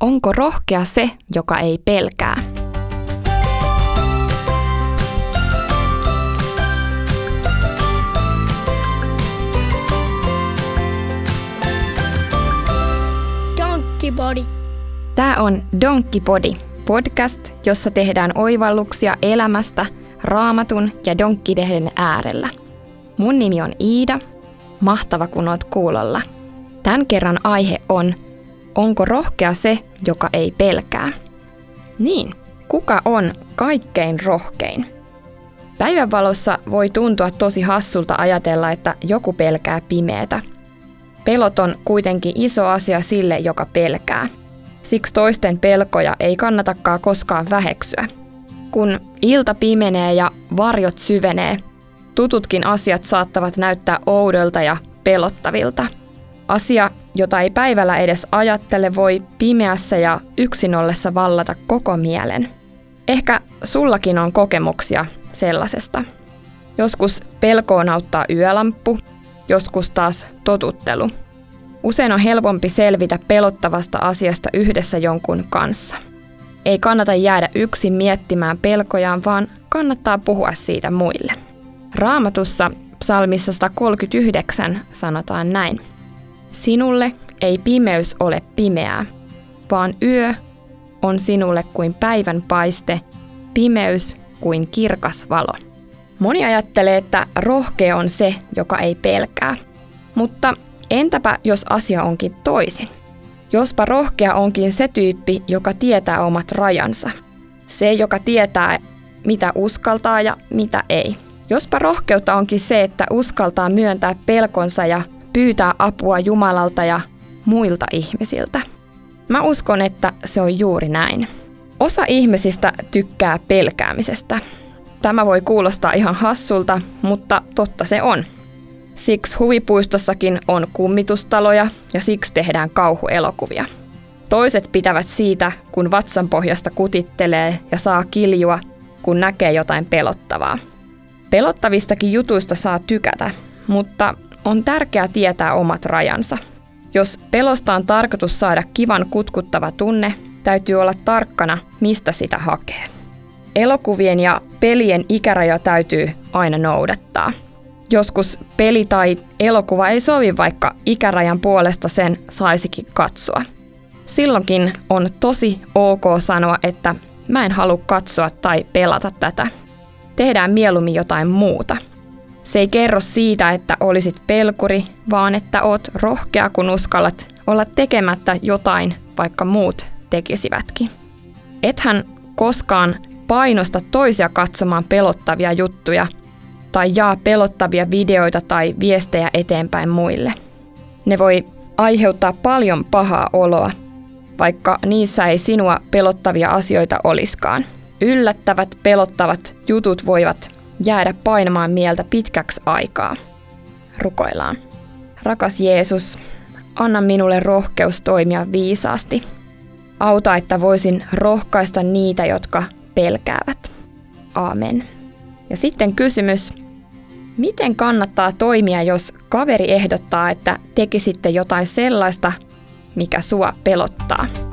Onko rohkea se, joka ei pelkää? Donkey Body. Tämä on Donkey Body, podcast, jossa tehdään oivalluksia elämästä raamatun ja donkkidehden äärellä. Mun nimi on Iida. Mahtava kun oot kuulolla. Tämän kerran aihe on Onko rohkea se, joka ei pelkää? Niin, kuka on kaikkein rohkein? Päivänvalossa voi tuntua tosi hassulta ajatella, että joku pelkää pimeätä. Pelot on kuitenkin iso asia sille, joka pelkää. Siksi toisten pelkoja ei kannatakaan koskaan väheksyä. Kun ilta pimenee ja varjot syvenee, tututkin asiat saattavat näyttää oudolta ja pelottavilta. Asia, jota ei päivällä edes ajattele, voi pimeässä ja yksin ollessa vallata koko mielen. Ehkä sullakin on kokemuksia sellaisesta. Joskus pelkoon auttaa yölamppu, joskus taas totuttelu. Usein on helpompi selvitä pelottavasta asiasta yhdessä jonkun kanssa. Ei kannata jäädä yksin miettimään pelkojaan, vaan kannattaa puhua siitä muille. Raamatussa psalmissa 139 sanotaan näin. Sinulle ei pimeys ole pimeää, vaan yö on sinulle kuin päivän paiste, pimeys kuin kirkas valo. Moni ajattelee, että rohkea on se, joka ei pelkää. Mutta entäpä jos asia onkin toisin? Jospa rohkea onkin se tyyppi, joka tietää omat rajansa. Se, joka tietää, mitä uskaltaa ja mitä ei. Jospa rohkeutta onkin se, että uskaltaa myöntää pelkonsa ja pyytää apua Jumalalta ja muilta ihmisiltä. Mä uskon, että se on juuri näin. Osa ihmisistä tykkää pelkäämisestä. Tämä voi kuulostaa ihan hassulta, mutta totta se on. Siksi huvipuistossakin on kummitustaloja ja siksi tehdään kauhuelokuvia. Toiset pitävät siitä, kun vatsan pohjasta kutittelee ja saa kiljua, kun näkee jotain pelottavaa. Pelottavistakin jutuista saa tykätä, mutta on tärkeää tietää omat rajansa. Jos pelosta on tarkoitus saada kivan kutkuttava tunne, täytyy olla tarkkana, mistä sitä hakee. Elokuvien ja pelien ikäraja täytyy aina noudattaa. Joskus peli tai elokuva ei sovi, vaikka ikärajan puolesta sen saisikin katsoa. Silloinkin on tosi ok sanoa, että mä en halua katsoa tai pelata tätä. Tehdään mieluummin jotain muuta – se ei kerro siitä, että olisit pelkuri, vaan että oot rohkea, kun uskallat olla tekemättä jotain, vaikka muut tekisivätkin. Ethän koskaan painosta toisia katsomaan pelottavia juttuja tai jaa pelottavia videoita tai viestejä eteenpäin muille. Ne voi aiheuttaa paljon pahaa oloa, vaikka niissä ei sinua pelottavia asioita oliskaan. Yllättävät, pelottavat jutut voivat jäädä painamaan mieltä pitkäksi aikaa. Rukoillaan. Rakas Jeesus, anna minulle rohkeus toimia viisaasti. Auta, että voisin rohkaista niitä, jotka pelkäävät. Aamen. Ja sitten kysymys, miten kannattaa toimia, jos kaveri ehdottaa, että tekisitte jotain sellaista, mikä sua pelottaa?